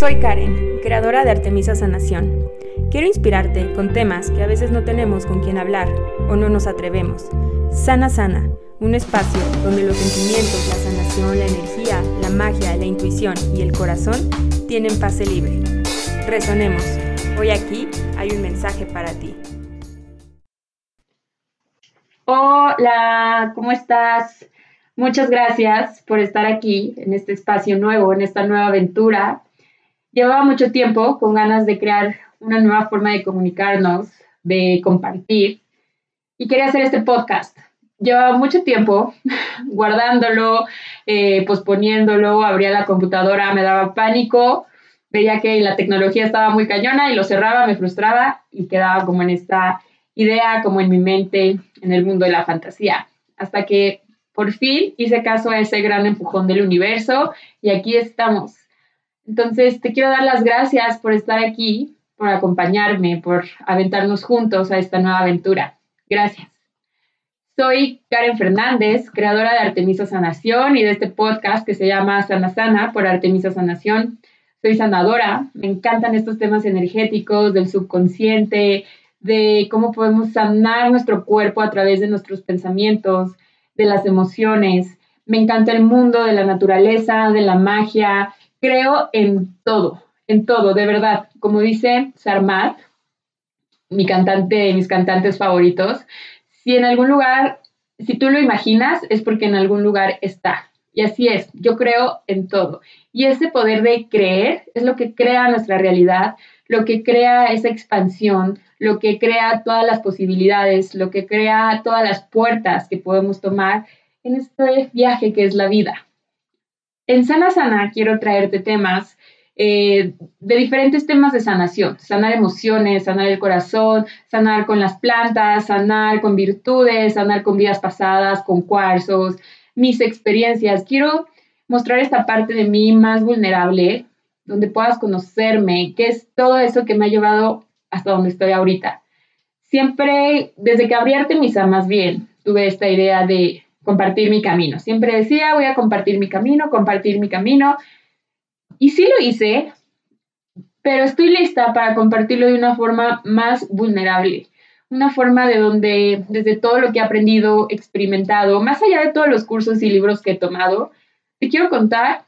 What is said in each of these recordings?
Soy Karen, creadora de Artemisa Sanación. Quiero inspirarte con temas que a veces no tenemos con quien hablar o no nos atrevemos. Sana Sana, un espacio donde los sentimientos, la sanación, la energía, la magia, la intuición y el corazón tienen pase libre. Resonemos. Hoy aquí hay un mensaje para ti. Hola, ¿cómo estás? Muchas gracias por estar aquí en este espacio nuevo, en esta nueva aventura Llevaba mucho tiempo con ganas de crear una nueva forma de comunicarnos, de compartir, y quería hacer este podcast. Llevaba mucho tiempo guardándolo, eh, posponiéndolo, abría la computadora, me daba pánico, veía que la tecnología estaba muy cañona y lo cerraba, me frustraba y quedaba como en esta idea, como en mi mente, en el mundo de la fantasía. Hasta que por fin hice caso a ese gran empujón del universo y aquí estamos entonces, te quiero dar las gracias por estar aquí, por acompañarme, por aventarnos juntos a esta nueva aventura. Gracias. Soy Karen Fernández, creadora de Artemisa Sanación y de este podcast que se llama Sana Sana por Artemisa Sanación. Soy sanadora, me encantan estos temas energéticos, del subconsciente, de cómo podemos sanar nuestro cuerpo a través de nuestros pensamientos, de las emociones. Me encanta el mundo de la naturaleza, de la magia, creo en todo, en todo, de verdad. Como dice Sarmat, mi cantante, mis cantantes favoritos, si en algún lugar, si tú lo imaginas, es porque en algún lugar está. Y así es, yo creo en todo. Y ese poder de creer es lo que crea nuestra realidad, lo que crea esa expansión, lo que crea todas las posibilidades, lo que crea todas las puertas que podemos tomar en este viaje que es la vida. En Sana Sana quiero traerte temas eh, de diferentes temas de sanación, sanar emociones, sanar el corazón, sanar con las plantas, sanar con virtudes, sanar con vidas pasadas, con cuarzos, mis experiencias. Quiero mostrar esta parte de mí más vulnerable, donde puedas conocerme, qué es todo eso que me ha llevado hasta donde estoy ahorita. Siempre, desde que abrí Artemisa más bien, tuve esta idea de compartir mi camino. Siempre decía, voy a compartir mi camino, compartir mi camino. Y sí lo hice, pero estoy lista para compartirlo de una forma más vulnerable, una forma de donde, desde todo lo que he aprendido, experimentado, más allá de todos los cursos y libros que he tomado, te quiero contar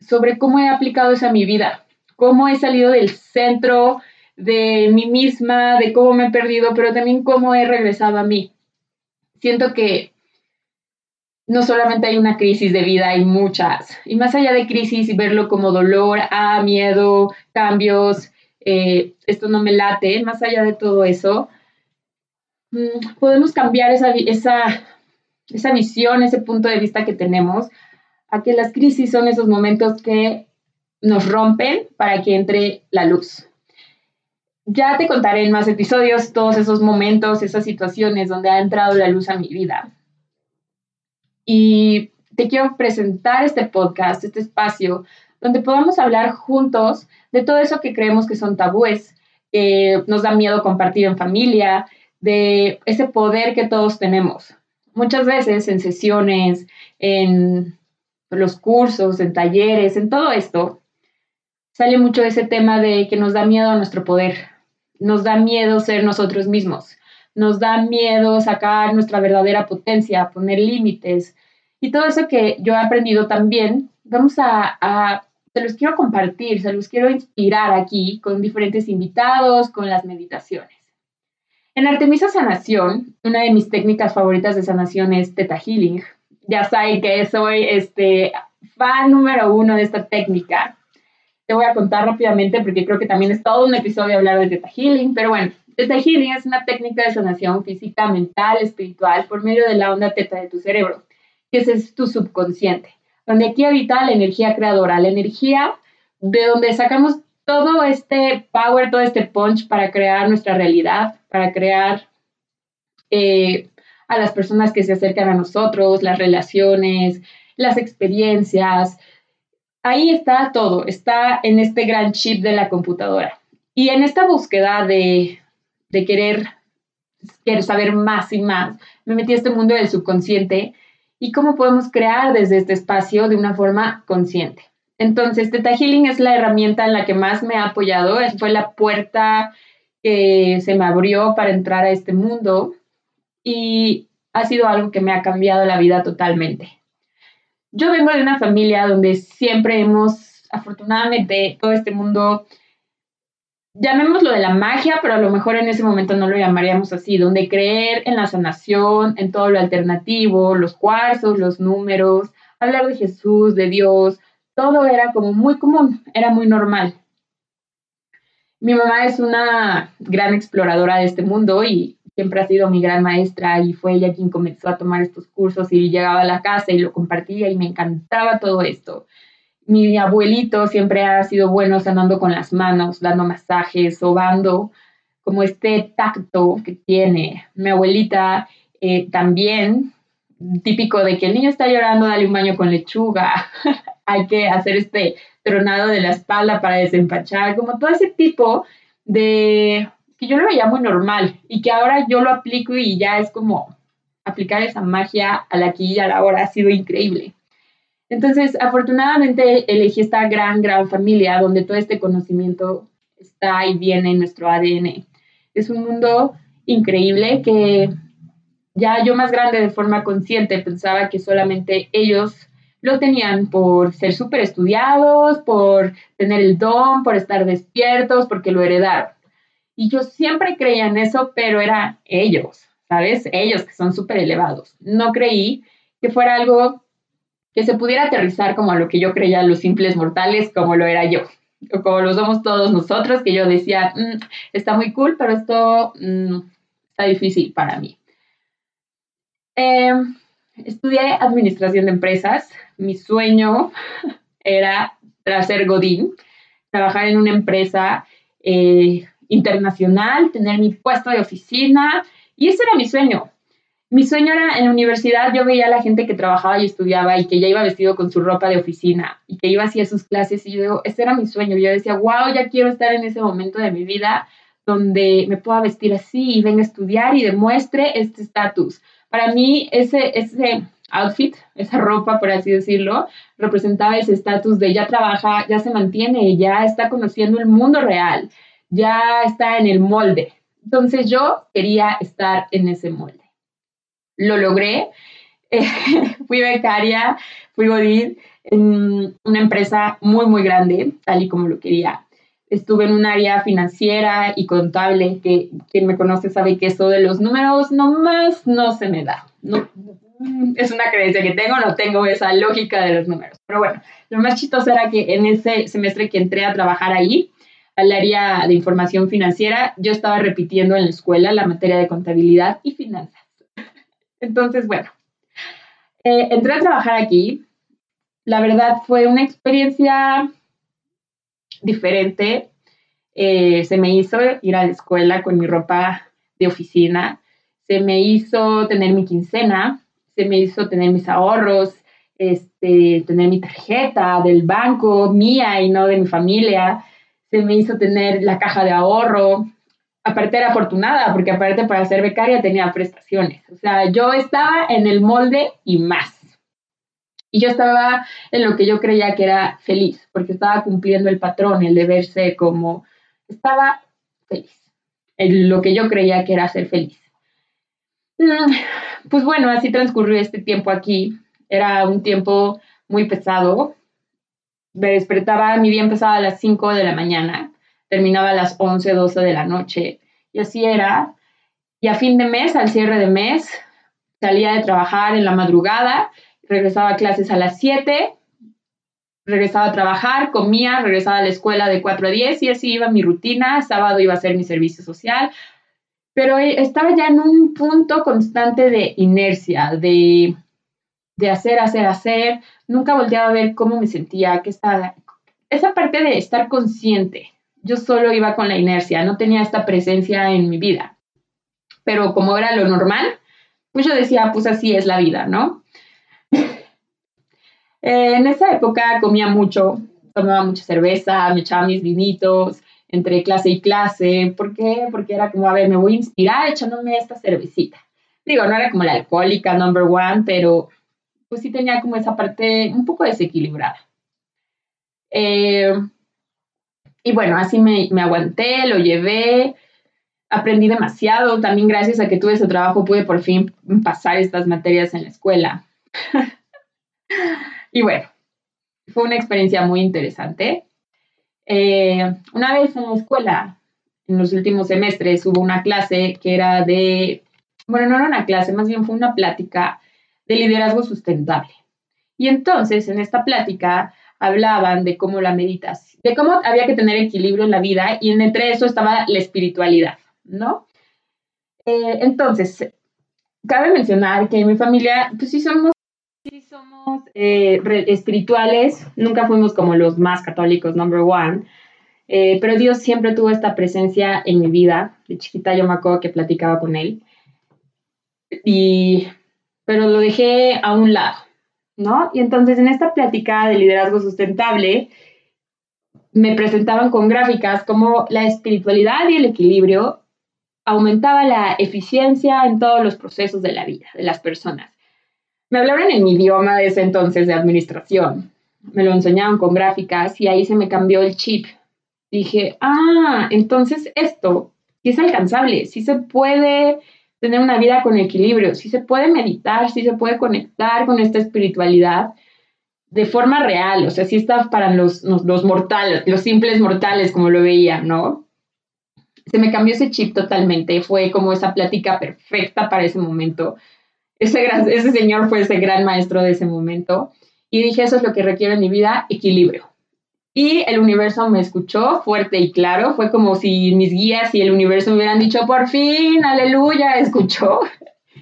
sobre cómo he aplicado eso a mi vida, cómo he salido del centro de mí misma, de cómo me he perdido, pero también cómo he regresado a mí. Siento que no solamente hay una crisis de vida, hay muchas. Y más allá de crisis verlo como dolor, ah, miedo, cambios, eh, esto no me late, más allá de todo eso, mm, podemos cambiar esa, esa, esa visión, ese punto de vista que tenemos, a que las crisis son esos momentos que nos rompen para que entre la luz. Ya te contaré en más episodios todos esos momentos, esas situaciones donde ha entrado la luz a mi vida y te quiero presentar este podcast, este espacio, donde podamos hablar juntos de todo eso que creemos que son tabúes, que nos da miedo compartir en familia, de ese poder que todos tenemos. Muchas veces en sesiones, en los cursos, en talleres, en todo esto, sale mucho ese tema de que nos da miedo a nuestro poder, nos da miedo ser nosotros mismos, nos da miedo sacar nuestra verdadera potencia, poner límites. Y todo eso que yo he aprendido también, vamos a, se los quiero compartir, se los quiero inspirar aquí con diferentes invitados, con las meditaciones. En Artemisa Sanación, una de mis técnicas favoritas de sanación es Theta Healing. Ya saben que soy este, fan número uno de esta técnica. Te voy a contar rápidamente porque creo que también es todo un episodio hablar de Theta Healing, pero bueno, Theta Healing es una técnica de sanación física, mental, espiritual por medio de la onda teta de tu cerebro, que es tu subconsciente, donde aquí habita la energía creadora, la energía de donde sacamos todo este power, todo este punch para crear nuestra realidad, para crear eh, a las personas que se acercan a nosotros, las relaciones, las experiencias. Ahí está todo, está en este gran chip de la computadora. Y en esta búsqueda de de querer, querer saber más y más, me metí a este mundo del subconsciente y cómo podemos crear desde este espacio de una forma consciente. Entonces, Teta Healing es la herramienta en la que más me ha apoyado, fue la puerta que se me abrió para entrar a este mundo y ha sido algo que me ha cambiado la vida totalmente. Yo vengo de una familia donde siempre hemos, afortunadamente, todo este mundo, llamémoslo de la magia, pero a lo mejor en ese momento no lo llamaríamos así, donde creer en la sanación, en todo lo alternativo, los cuarzos, los números, hablar de Jesús, de Dios, todo era como muy común, era muy normal. Mi mamá es una gran exploradora de este mundo y siempre ha sido mi gran maestra y fue ella quien comenzó a tomar estos cursos y llegaba a la casa y lo compartía y me encantaba todo esto. Mi abuelito siempre ha sido bueno sanando con las manos, dando masajes, sobando, como este tacto que tiene. Mi abuelita eh, también, típico de que el niño está llorando, dale un baño con lechuga. hay que hacer este tronado de la espalda para desempachar, como todo ese tipo de que yo lo veía muy normal y que ahora yo lo aplico y ya es como aplicar esa magia a la aquí y a la hora ha sido increíble. Entonces, afortunadamente elegí esta gran, gran familia donde todo este conocimiento está y viene en nuestro ADN. Es un mundo increíble que ya yo más grande de forma consciente pensaba que solamente ellos lo tenían por ser súper estudiados, por tener el don, por estar despiertos, porque lo heredaron. Y yo siempre creía en eso, pero eran ellos, ¿sabes? Ellos que son súper elevados. No creí que fuera algo que se pudiera aterrizar como a lo que yo creía los simples mortales, como lo era yo, o como lo somos todos nosotros, que yo decía, mm, está muy cool, pero esto mm, está difícil para mí. Eh, estudié administración de empresas, mi sueño era, tras ser Godín, trabajar en una empresa eh, internacional, tener mi puesto de oficina, y ese era mi sueño. Mi sueño era en la universidad, yo veía a la gente que trabajaba y estudiaba y que ya iba vestido con su ropa de oficina y que iba hacia sus clases y yo digo, ese era mi sueño. Yo decía, wow, ya quiero estar en ese momento de mi vida donde me pueda vestir así y venga a estudiar y demuestre este estatus. Para mí ese, ese outfit, esa ropa, por así decirlo, representaba ese estatus de ya trabaja, ya se mantiene, ya está conociendo el mundo real, ya está en el molde. Entonces yo quería estar en ese molde. Lo logré. fui becaria, fui godín en una empresa muy, muy grande, tal y como lo quería. Estuve en un área financiera y contable, que quien me conoce sabe que eso de los números nomás no se me da. No, Mm, es una creencia que tengo, no tengo esa lógica de los números. Pero bueno, lo más chistoso era que en ese semestre que entré a trabajar ahí, al área de información financiera, yo estaba repitiendo en la escuela la materia de contabilidad y finanzas. Entonces, bueno, eh, entré a trabajar aquí. La verdad fue una experiencia diferente. Eh, se me hizo ir a la escuela con mi ropa de oficina. Se me hizo tener mi quincena se me hizo tener mis ahorros, este, tener mi tarjeta del banco mía y no de mi familia, se me hizo tener la caja de ahorro. Aparte era afortunada, porque aparte para ser becaria tenía prestaciones. O sea, yo estaba en el molde y más. Y yo estaba en lo que yo creía que era feliz, porque estaba cumpliendo el patrón, el de verse como estaba feliz, en lo que yo creía que era ser feliz. Mm, pues bueno, así transcurrió este tiempo aquí. Era un tiempo muy pesado. Me despertaba, mi día empezaba a las 5 de la mañana, terminaba a las 11, 12 de la noche. Y así era. Y a fin de mes, al cierre de mes, salía de trabajar en la madrugada, regresaba a clases a las 7, regresaba a trabajar, comía, regresaba a la escuela de 4 a 10 y así iba mi rutina. Sábado iba a hacer mi servicio social, pero e, estaba ya en un punto constante de inercia, de, hacer, hacer, hacer. Nunca volteaba a ver cómo me sentía, qué estaba. Esa parte de estar consciente. Yo solo iba con la inercia, no tenía esta presencia en mi vida. Pero como era lo normal, pues yo decía, pues así es la vida, ¿no? en esa época comía mucho, tomaba mucha cerveza, me echaba mis vinitos, entre clase y clase. ¿Por qué? Porque era como, a ver, me voy a inspirar echándome esta cervecita. Digo, no era como la alcohólica number one, pero pues sí tenía como esa parte un poco desequilibrada. Eh, y bueno, así me, me aguanté, lo llevé, aprendí demasiado. También gracias a que tuve ese trabajo pude por fin pasar estas materias en la escuela. y bueno, fue una experiencia muy interesante. Eh, una vez en la escuela, en los últimos semestres, hubo una clase que era de, bueno, no era una clase, más bien fue una plática de liderazgo sustentable. Y entonces, en esta plática, hablaban de cómo la meditación, de cómo había que tener equilibrio en la vida y entre eso estaba la espiritualidad, ¿no? Eh, entonces, cabe mencionar que en mi familia, pues sí somos, sí somos eh, espirituales, nunca fuimos como los más católicos, number one, eh, pero Dios siempre tuvo esta presencia en mi vida. De chiquita yo me acuerdo que platicaba con Él, y, pero lo dejé a un lado, ¿no? Y entonces en esta plática de liderazgo sustentable, me presentaban con gráficas como la espiritualidad y el equilibrio aumentaba la eficiencia en todos los procesos de la vida de las personas. Me hablaron en mi idioma de ese entonces de administración. Me lo enseñaron con gráficas y ahí se me cambió el chip. Dije, ah, entonces esto sí es alcanzable, sí se puede tener una vida con equilibrio, sí se puede meditar, sí se puede conectar con esta espiritualidad de forma real, o sea, sí está para los, los, mortales, los simples mortales, como lo veía, ¿no? Se me cambió ese chip totalmente, fue como esa plática perfecta para ese momento. Ese, ese señor fue ese gran maestro de ese momento y dije, eso es lo que requiere en mi vida, equilibrio. Y el universo me escuchó fuerte y claro, fue como si mis guías y el universo me hubieran dicho, por fin, aleluya, escuchó.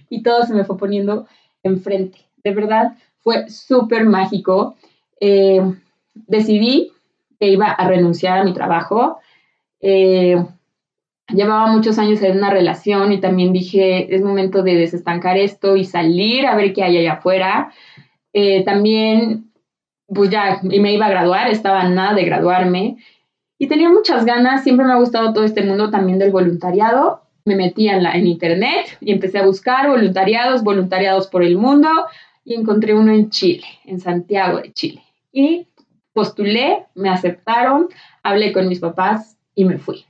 Y todo se me fue poniendo enfrente. De verdad, fue súper mágico. Eh, decidí que iba a renunciar a mi trabajo. Eh, llevaba muchos años en una relación y también dije, es momento de desestancar esto y salir a ver qué hay allá afuera. Eh, también, pues ya, y me iba a graduar, estaba nada de graduarme y tenía muchas ganas, siempre me ha gustado todo este mundo también del voluntariado. Me metí en, la, en internet y empecé a buscar voluntariados, voluntariados por el mundo y encontré uno en Chile, en Santiago de Chile. Y postulé, me aceptaron, hablé con mis papás y me fui.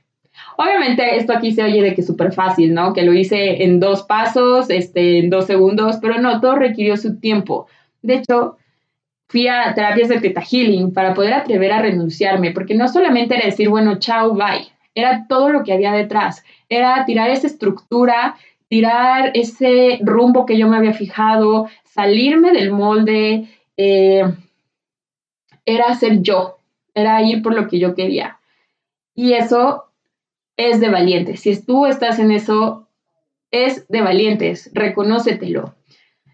Obviamente esto aquí se oye de que es súper fácil, ¿no? Que lo hice en dos pasos, este, en dos segundos, pero no, todo requirió su tiempo. De hecho, fui a terapias de Theta Healing para poder atrever a renunciarme, porque no solamente era decir, bueno, chao, bye, era todo lo que había detrás, era tirar esa estructura, tirar ese rumbo que yo me había fijado, salirme del molde, eh, era ser yo, era ir por lo que yo quería. Y eso es de valientes. Si tú estás en eso, es de valientes, reconócetelo.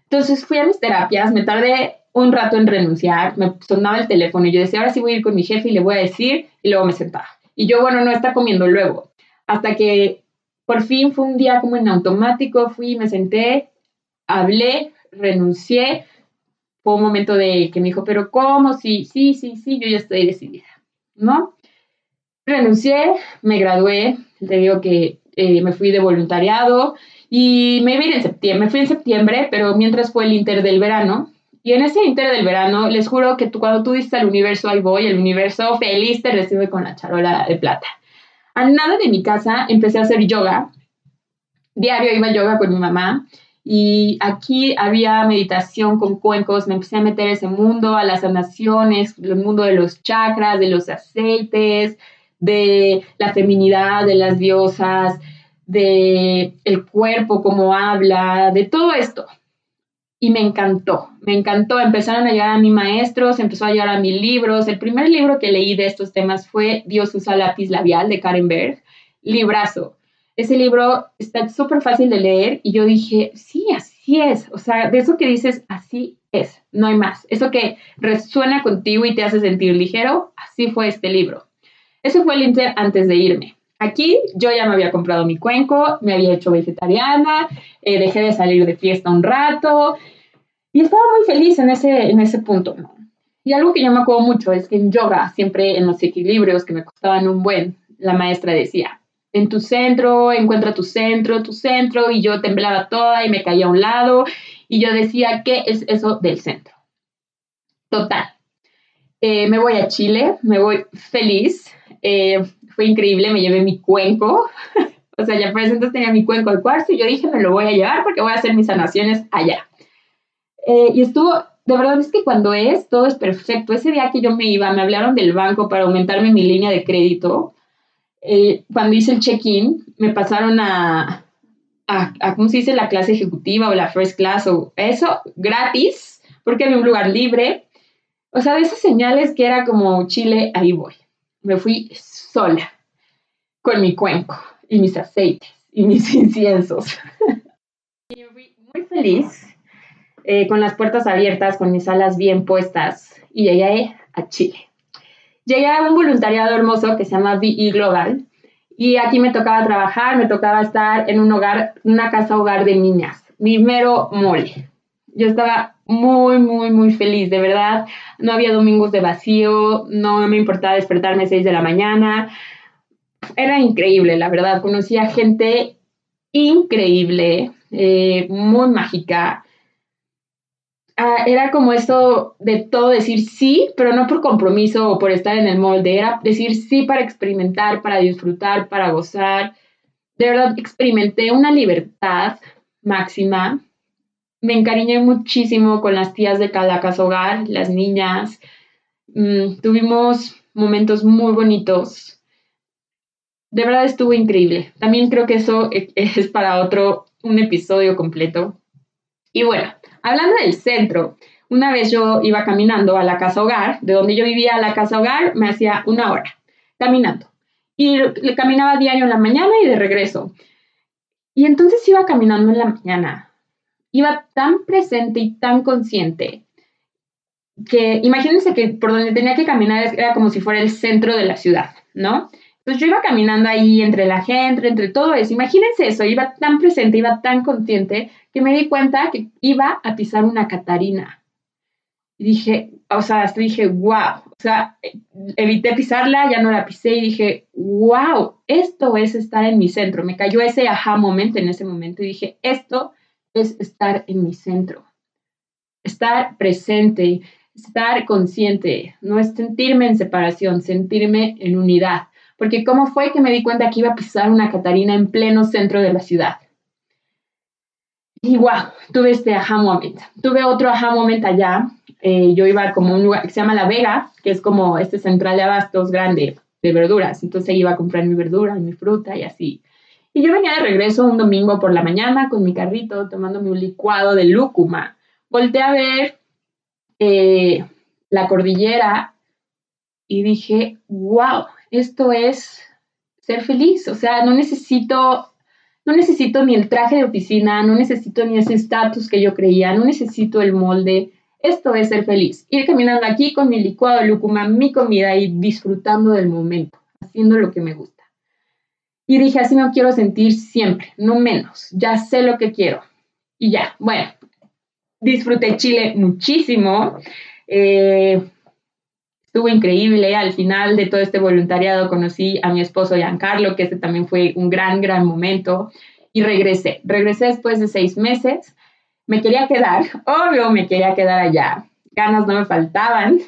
Entonces fui a mis terapias, me tardé un rato en renunciar, me sonaba el teléfono y yo decía, ahora sí voy a ir con mi jefe y le voy a decir, y luego me sentaba. Y yo, bueno, no está comiendo luego. Hasta que por fin fue un día como en automático, fui, me senté, hablé, renuncié. Fue un momento de que me dijo, pero ¿cómo? Sí, sí, sí, sí, yo ya estoy decidida, ¿no? Renuncié, me gradué, te digo que eh, me fui de voluntariado y me iba a ir en septiembre, me fui en septiembre, pero mientras fue el inter del verano. Y en ese inter del verano, les juro que tú, cuando tú dices al universo, ahí voy, el universo feliz te recibe con la charola de plata. A nada de mi casa empecé a hacer yoga. Diario iba a yoga con mi mamá y aquí había meditación con cuencos, me empecé a meter ese mundo, a las sanaciones, el mundo de los chakras, de los aceites, de la feminidad, de las diosas, de el cuerpo, cómo habla, de todo esto. Y me encantó, me encantó. Empezaron a llegar a mi maestros, empezó a llegar a mis libros. El primer libro que leí de estos temas fue Dios usa lápiz labial de Karen Berg, librazo. Ese libro está súper fácil de leer y yo dije, sí, así es. O sea, de eso que dices, así es, no hay más. Eso que resuena contigo y te hace sentir ligero, así fue este libro. Ese fue el inter antes de irme. Aquí yo ya me había comprado mi cuenco, me había hecho vegetariana, eh, dejé de salir de fiesta un rato y estaba muy feliz en ese, en ese punto. Y algo que yo me acuerdo mucho es que en yoga, siempre en los equilibrios que me costaban un buen, la maestra decía, en tu centro, encuentra tu centro, tu centro, y yo temblaba toda y me caía a un lado, y yo decía, ¿qué es eso del centro? Total. eh, me voy a Chile, me voy feliz. Eh, fue increíble, me llevé mi cuenco. o sea, ya por entonces tenía mi cuenco de cuarzo y yo dije, me lo voy a llevar porque voy a hacer mis sanaciones allá. Eh, y estuvo, de verdad es que cuando es, todo es perfecto. Ese día que yo me iba, me hablaron del banco para aumentarme mi línea de crédito. Cuando hice el check-in, me pasaron a, a, a, ¿cómo se dice? La clase ejecutiva o la first class o eso, gratis, porque había un lugar libre. O sea, de esas señales que era como Chile, ahí voy. Me fui sola, con mi cuenco y mis aceites y mis inciensos. y me fui muy feliz, eh, con las puertas abiertas, con mis alas bien puestas, y llegué a Chile. Llegué a un voluntariado hermoso que se llama VE Global, y aquí me tocaba trabajar, me tocaba estar en un hogar, una casa hogar de niñas, mi mero mole. Yo estaba muy, muy, muy feliz, de verdad. No había domingos de vacío, no me importaba despertarme a 6 de la mañana. Era increíble, la verdad. Conocía gente increíble, eh, muy mágica. Ah, era como esto de todo decir sí, pero no por compromiso o por estar en el molde, era decir sí para experimentar, para disfrutar, para gozar. De verdad, experimenté una libertad máxima. Me encariñé muchísimo con las tías de cada casa hogar, las niñas. Mm, tuvimos momentos muy bonitos. De verdad estuvo increíble. También creo que eso e, es para otro, un episodio completo. Y bueno, Hablando del centro, una vez yo iba caminando a la casa hogar, de donde yo vivía a la casa hogar, me hacía una hora caminando. Y le caminaba diario en la mañana y de regreso. Y entonces iba caminando en la mañana. Iba tan presente y tan consciente que imagínense que por donde tenía que caminar era como si fuera el centro de la ciudad, ¿no? Entonces yo iba caminando ahí entre la gente, entre todo eso. Imagínense eso, iba tan presente, iba tan consciente que me di cuenta que iba a pisar una Catarina. Y dije, o sea, hasta dije, wow, o sea, evité pisarla, ya no la pisé y dije, wow, esto es estar en mi centro. Me cayó ese aha momento en ese momento y dije, esto es estar en mi centro. Estar presente, estar consciente, no es sentirme en separación, sentirme en unidad. Porque cómo fue que me di cuenta que iba a pisar una Catarina en pleno centro de la ciudad. Y wow, tuve este aha moment. Tuve otro aha moment allá. Eh, yo iba como un lugar que se llama La Vega, que es como este central de abastos grande de verduras. Entonces iba a comprar mi verdura mi fruta y así. Y yo venía de regreso un domingo por la mañana con mi carrito, tomándome un licuado de lúcuma. Volté a ver eh, la cordillera y dije, wow, esto es ser feliz. O sea, no necesito no necesito ni el traje de oficina, no necesito ni ese estatus que yo creía, no necesito el molde. Esto es ser feliz. Ir caminando aquí con mi licuado de lúcuma, mi comida y disfrutando del momento, haciendo lo que me gusta. Y dije, así me quiero sentir siempre, no menos. Ya sé lo que quiero. Y ya, bueno, disfruté Chile muchísimo. Eh, estuvo increíble. Al final de todo este voluntariado conocí a mi esposo Giancarlo, que ese también fue un gran, gran momento. Y regresé. Regresé después de seis meses. Me quería quedar, obvio, me quería quedar allá. Ganas no me faltaban,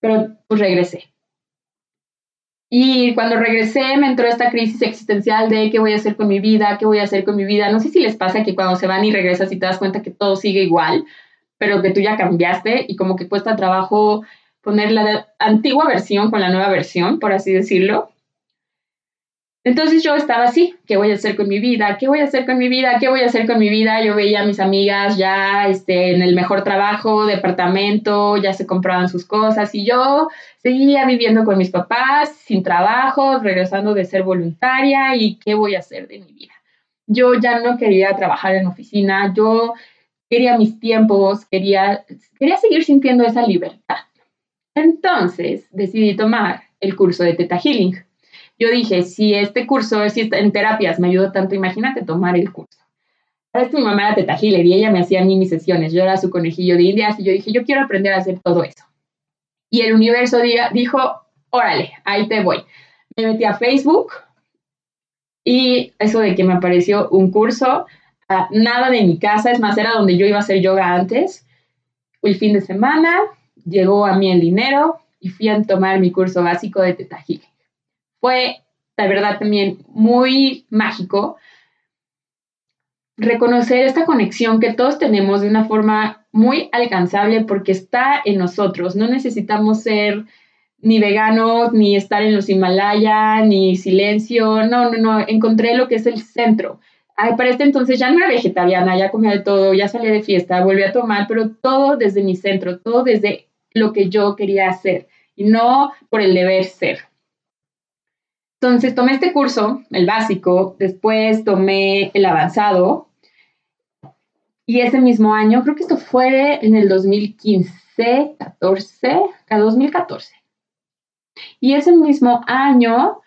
pero pues regresé. Y cuando regresé me entró esta crisis existencial de qué voy a hacer con mi vida, qué voy a hacer con mi vida. No sé si les pasa que cuando se van y regresas y te das cuenta que todo sigue igual, pero que tú ya cambiaste y como que cuesta trabajo poner la antigua versión con la nueva versión, por así decirlo. Entonces yo estaba así, ¿qué voy a hacer con mi vida? ¿Qué voy a hacer con mi vida? ¿Qué voy a hacer con mi vida? Yo veía a mis amigas ya este, en el mejor trabajo, departamento, ya se compraban sus cosas y yo seguía viviendo con mis papás, sin trabajo, regresando de ser voluntaria y ¿qué voy a hacer de mi vida? Yo ya no quería trabajar en oficina, yo quería mis tiempos, quería, quería seguir sintiendo esa libertad. Entonces decidí tomar el curso de Teta Healing. Yo dije, si este curso si en terapias me ayudó tanto, imagínate tomar el curso. Ahora mi mamá era Teta Healer y ella me hacía mini sesiones. Yo era su conejillo de indias y yo dije, yo quiero aprender a hacer todo eso. Y el universo dijo, órale, ahí te voy. Me metí a Facebook y eso de que me apareció un curso, nada de mi casa, es más, era donde yo iba a hacer yoga antes. El fin de semana, llegó a mí el dinero y fui a tomar mi curso básico de Teta Fue, la verdad, también muy mágico reconocer esta conexión que todos tenemos de una forma muy alcanzable porque está en nosotros. No necesitamos ser ni veganos, ni estar en los Himalaya, ni silencio. No, no, no. Encontré lo que es el centro. Ay, para este entonces ya no era vegetariana, ya comía de todo, ya salía de fiesta, volví a tomar, pero todo desde mi centro, todo desde lo que yo quería hacer y no por el deber ser. Entonces tomé este curso, el básico, después tomé el avanzado y ese mismo año, creo que esto fue en el 2015, 14, 2014. Y ese mismo año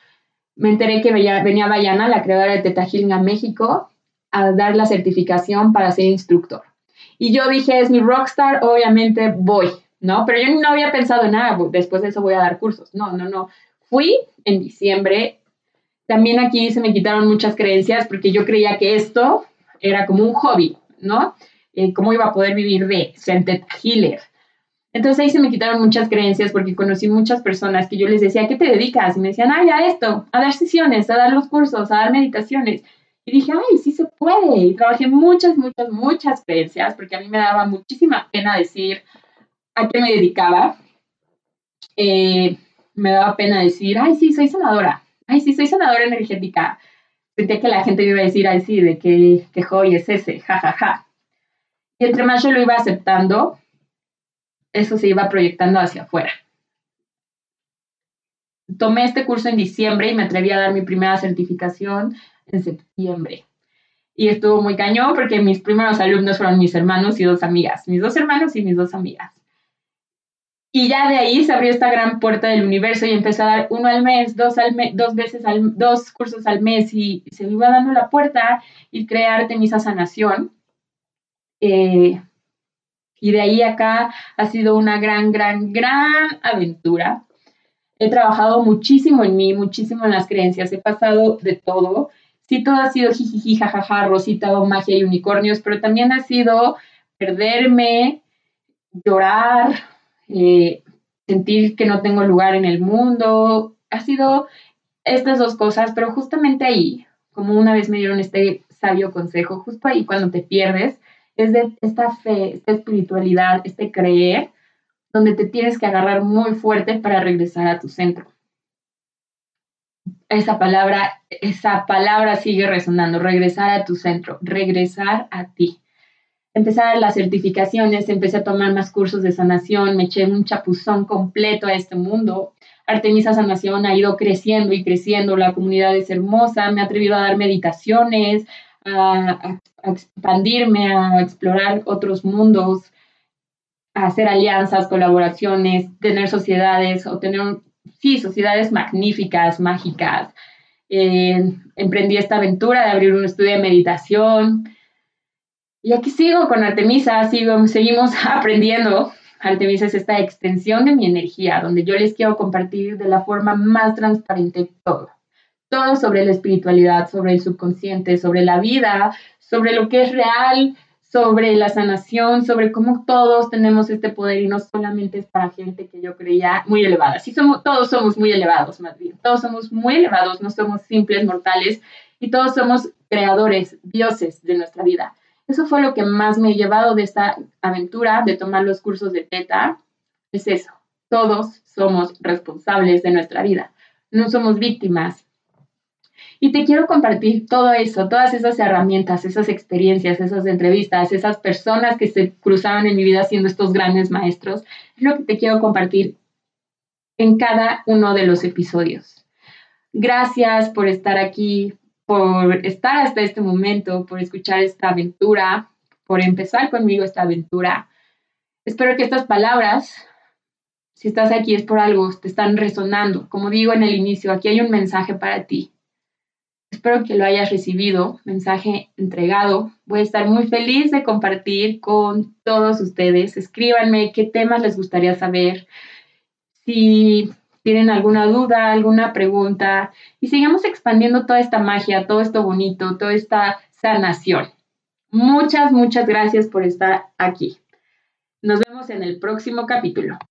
me enteré que venía Bayana, la creadora de Teta Healing a México, a dar la certificación para ser instructor. Y yo dije, es mi rockstar, obviamente voy, ¿no? Pero yo no había pensado en nada, después de eso voy a dar cursos. No, no, no. Fui en diciembre. También aquí se me quitaron muchas creencias porque yo creía que esto era como un hobby, ¿no? Eh, ¿Cómo iba a poder vivir de ser Teta Healer? Entonces ahí se me quitaron muchas creencias porque conocí muchas personas que yo les decía, ¿qué te dedicas? Y me decían, ay, a esto, a dar sesiones, a dar los cursos, a dar meditaciones. Y dije, ay, sí se puede. Y trabajé muchas, muchas, muchas creencias porque a mí me daba muchísima pena decir a qué me dedicaba. Eh, me daba pena decir, ay, sí, soy sanadora. Ay, sí, soy sanadora energética. Sentía que la gente me iba a decir, ay, sí, de qué, qué hobby es ese, jajaja. Ja, ja. Y entre más yo lo iba aceptando, eso se iba proyectando hacia afuera. Tomé este curso en diciembre y me atreví a dar mi primera certificación en septiembre. Y estuvo muy cañón porque mis primeros alumnos fueron mis hermanos y dos amigas, mis dos hermanos y mis dos amigas. Y ya de ahí se abrió esta gran puerta del universo y empecé a dar uno al mes, dos, al dos veces, al, dos cursos al mes y se me iba dando la puerta y crear Temisa Sanación. Eh, y de ahí acá ha sido una gran, gran, gran aventura. He trabajado muchísimo en mí, muchísimo en las creencias, he pasado de todo. Sí, todo ha sido jijiji, jajaja, rosita, magia y unicornios, pero también ha sido perderme, llorar, eh, sentir que no tengo lugar en el mundo. Ha sido estas dos cosas, pero justamente ahí, como una vez me dieron este sabio consejo, justo ahí cuando te pierdes, es de esta fe, esta espiritualidad, este creer, donde te tienes que agarrar muy fuerte para regresar a tu centro. Esa palabra, esa palabra sigue resonando, regresar a tu centro, regresar a ti. Empezar las certificaciones, empecé a tomar más cursos de sanación, me eché un chapuzón completo a este mundo. Artemisa Sanación ha ido creciendo y creciendo, la comunidad es hermosa, me he atrevido a dar meditaciones, a, expandirme, a explorar otros mundos, a hacer alianzas, colaboraciones, tener sociedades o tener, sí, sociedades magníficas, mágicas. Eh, emprendí esta aventura de abrir un estudio de meditación. Y aquí sigo con Artemisa, sigo, seguimos aprendiendo. Artemisa es esta extensión de mi energía, donde yo les quiero compartir de la forma más transparente todo todo sobre la espiritualidad, sobre el subconsciente, sobre la vida, sobre lo que es real, sobre la sanación, sobre cómo todos tenemos este poder y no solamente es para gente que yo creía muy elevada. Sí, somos, todos somos muy elevados, más bien. Todos somos muy elevados, no somos simples mortales y todos somos creadores, dioses de nuestra vida. Eso fue lo que más me ha llevado de esta aventura de tomar los cursos de Teta. Es eso. Todos somos responsables de nuestra vida. No somos víctimas, y te quiero compartir todo eso, todas esas herramientas, esas experiencias, esas entrevistas, esas personas que se cruzaron en mi vida siendo estos grandes maestros. Es lo que te quiero compartir en cada uno de los episodios. Gracias por estar aquí, por estar hasta este momento, por escuchar esta aventura, por empezar conmigo esta aventura. Espero que estas palabras, si estás aquí es por algo, te están resonando. Como digo en el inicio, aquí hay un mensaje para ti. Espero que lo hayas recibido, mensaje entregado. Voy a estar muy feliz de compartir con todos ustedes. Escríbanme qué temas les gustaría saber. Si tienen alguna duda, alguna pregunta y sigamos expandiendo toda esta magia, todo esto bonito, toda esta sanación. Muchas, muchas gracias por estar aquí. Nos vemos en el próximo capítulo.